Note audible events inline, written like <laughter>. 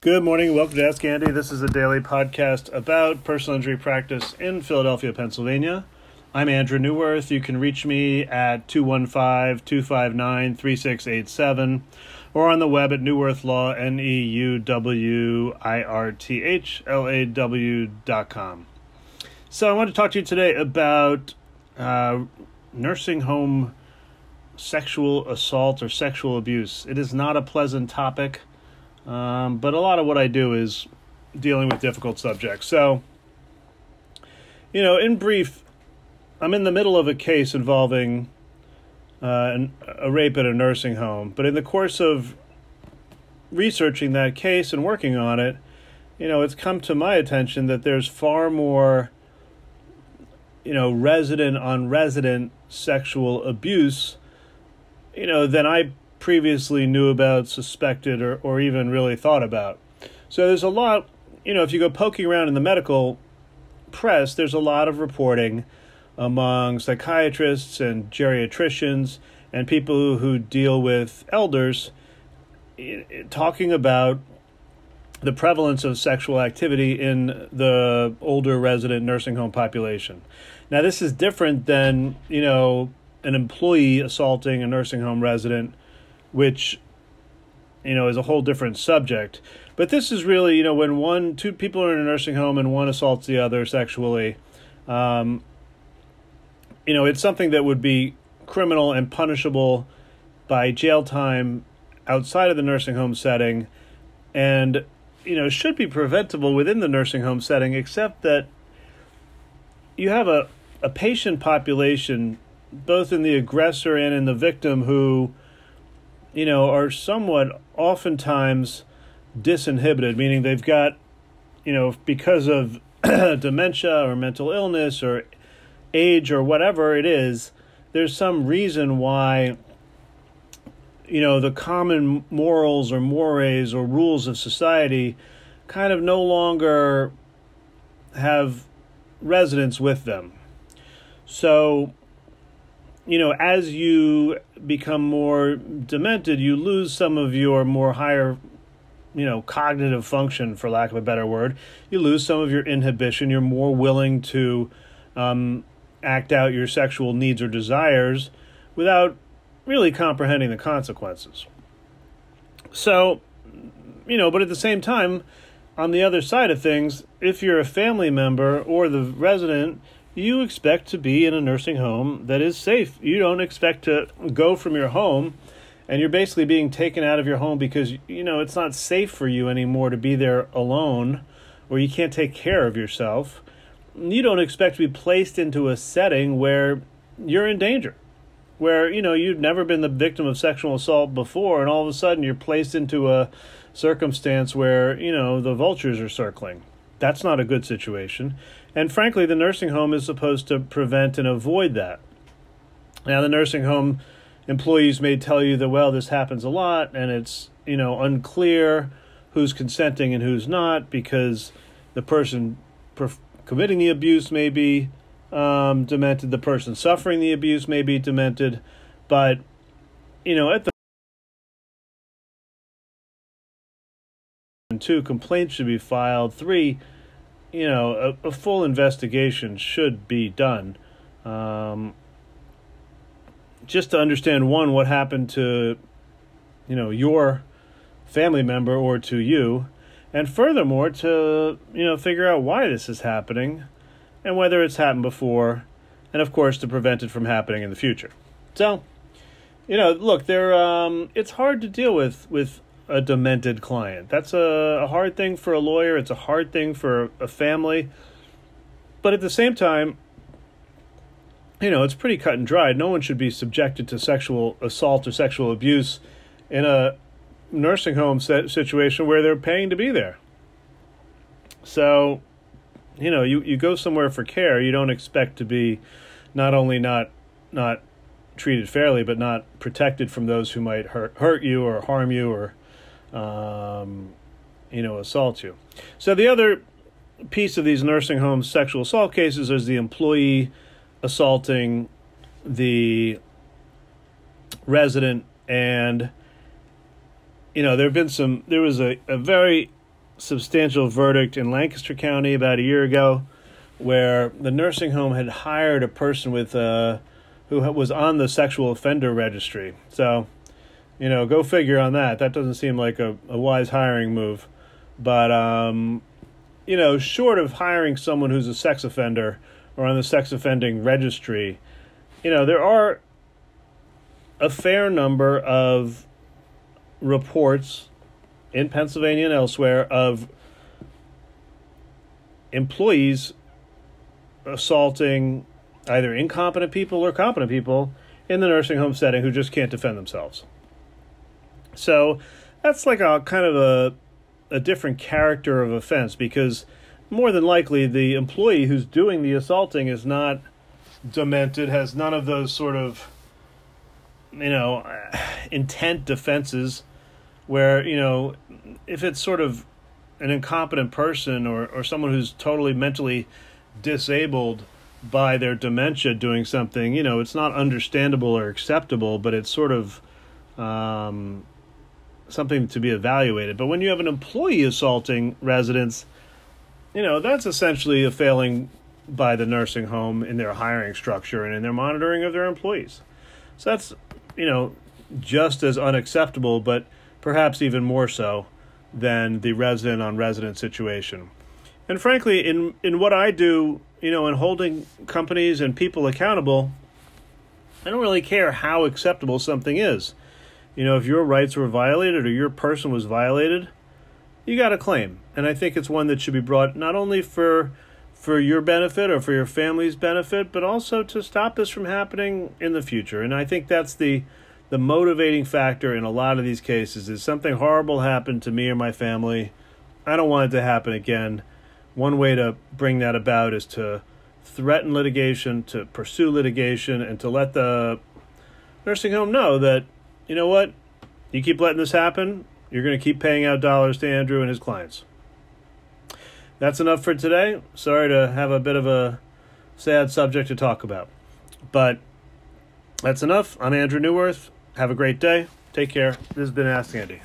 Good morning. Welcome to Ask Andy. This is a daily podcast about personal injury practice in Philadelphia, Pennsylvania. I'm Andrew Neuwirth. You can reach me at 215 259 3687 or on the web at Neuwirth Law, N E U W I R T H L A W dot com. So I want to talk to you today about uh, nursing home sexual assault or sexual abuse. It is not a pleasant topic. Um, but a lot of what I do is dealing with difficult subjects. So, you know, in brief, I'm in the middle of a case involving uh, an, a rape at a nursing home. But in the course of researching that case and working on it, you know, it's come to my attention that there's far more, you know, resident on resident sexual abuse, you know, than I previously knew about, suspected, or, or even really thought about. So there's a lot, you know, if you go poking around in the medical press, there's a lot of reporting among psychiatrists and geriatricians and people who deal with elders talking about the prevalence of sexual activity in the older resident nursing home population. Now, this is different than, you know, an employee assaulting a nursing home resident which you know is a whole different subject. But this is really you know when one two people are in a nursing home and one assaults the other sexually. Um, you know, it's something that would be criminal and punishable by jail time outside of the nursing home setting and you know should be preventable within the nursing home setting except that you have a, a patient population both in the aggressor and in the victim who you know, are somewhat oftentimes disinhibited, meaning they've got, you know, because of <clears throat> dementia or mental illness or age or whatever it is, there's some reason why, you know, the common morals or mores or rules of society kind of no longer have residence with them. So, you know, as you become more demented, you lose some of your more higher, you know, cognitive function, for lack of a better word. You lose some of your inhibition. You're more willing to um, act out your sexual needs or desires without really comprehending the consequences. So, you know, but at the same time, on the other side of things, if you're a family member or the resident you expect to be in a nursing home that is safe. You don't expect to go from your home and you're basically being taken out of your home because you know it's not safe for you anymore to be there alone or you can't take care of yourself. You don't expect to be placed into a setting where you're in danger. Where, you know, you've never been the victim of sexual assault before and all of a sudden you're placed into a circumstance where, you know, the vultures are circling. That's not a good situation. And frankly, the nursing home is supposed to prevent and avoid that. Now, the nursing home employees may tell you that, well, this happens a lot and it's, you know, unclear who's consenting and who's not because the person perf- committing the abuse may be um, demented, the person suffering the abuse may be demented. But, you know, at the two, complaints should be filed. Three, you know, a, a full investigation should be done. Um, just to understand one, what happened to, you know, your family member or to you, and furthermore to you know figure out why this is happening, and whether it's happened before, and of course to prevent it from happening in the future. So, you know, look, there. Um, it's hard to deal with with a demented client. That's a, a hard thing for a lawyer, it's a hard thing for a family. But at the same time, you know, it's pretty cut and dried. No one should be subjected to sexual assault or sexual abuse in a nursing home situation where they're paying to be there. So, you know, you, you go somewhere for care, you don't expect to be not only not not treated fairly, but not protected from those who might hurt hurt you or harm you or um, you know, assault you. So the other piece of these nursing home sexual assault cases is the employee assaulting the resident and you know there have been some there was a, a very substantial verdict in Lancaster County about a year ago, where the nursing home had hired a person with uh, who was on the sexual offender registry. So, you know, go figure on that. That doesn't seem like a, a wise hiring move. But, um, you know, short of hiring someone who's a sex offender or on the sex offending registry, you know, there are a fair number of reports in Pennsylvania and elsewhere of employees assaulting either incompetent people or competent people in the nursing home setting who just can't defend themselves. So that's like a kind of a a different character of offense because more than likely the employee who's doing the assaulting is not demented, has none of those sort of you know <sighs> intent defenses where you know if it's sort of an incompetent person or or someone who's totally mentally disabled by their dementia doing something, you know, it's not understandable or acceptable, but it's sort of um, something to be evaluated. But when you have an employee assaulting residents, you know, that's essentially a failing by the nursing home in their hiring structure and in their monitoring of their employees. So that's, you know, just as unacceptable, but perhaps even more so than the resident on resident situation. And frankly, in in what I do, you know, in holding companies and people accountable, I don't really care how acceptable something is. You know, if your rights were violated or your person was violated, you got a claim. And I think it's one that should be brought not only for for your benefit or for your family's benefit, but also to stop this from happening in the future. And I think that's the the motivating factor in a lot of these cases is something horrible happened to me or my family. I don't want it to happen again. One way to bring that about is to threaten litigation, to pursue litigation, and to let the nursing home know that, you know what, you keep letting this happen, you're going to keep paying out dollars to Andrew and his clients. That's enough for today. Sorry to have a bit of a sad subject to talk about. But that's enough. I'm Andrew Neuwirth. Have a great day. Take care. This has been Ask Andy.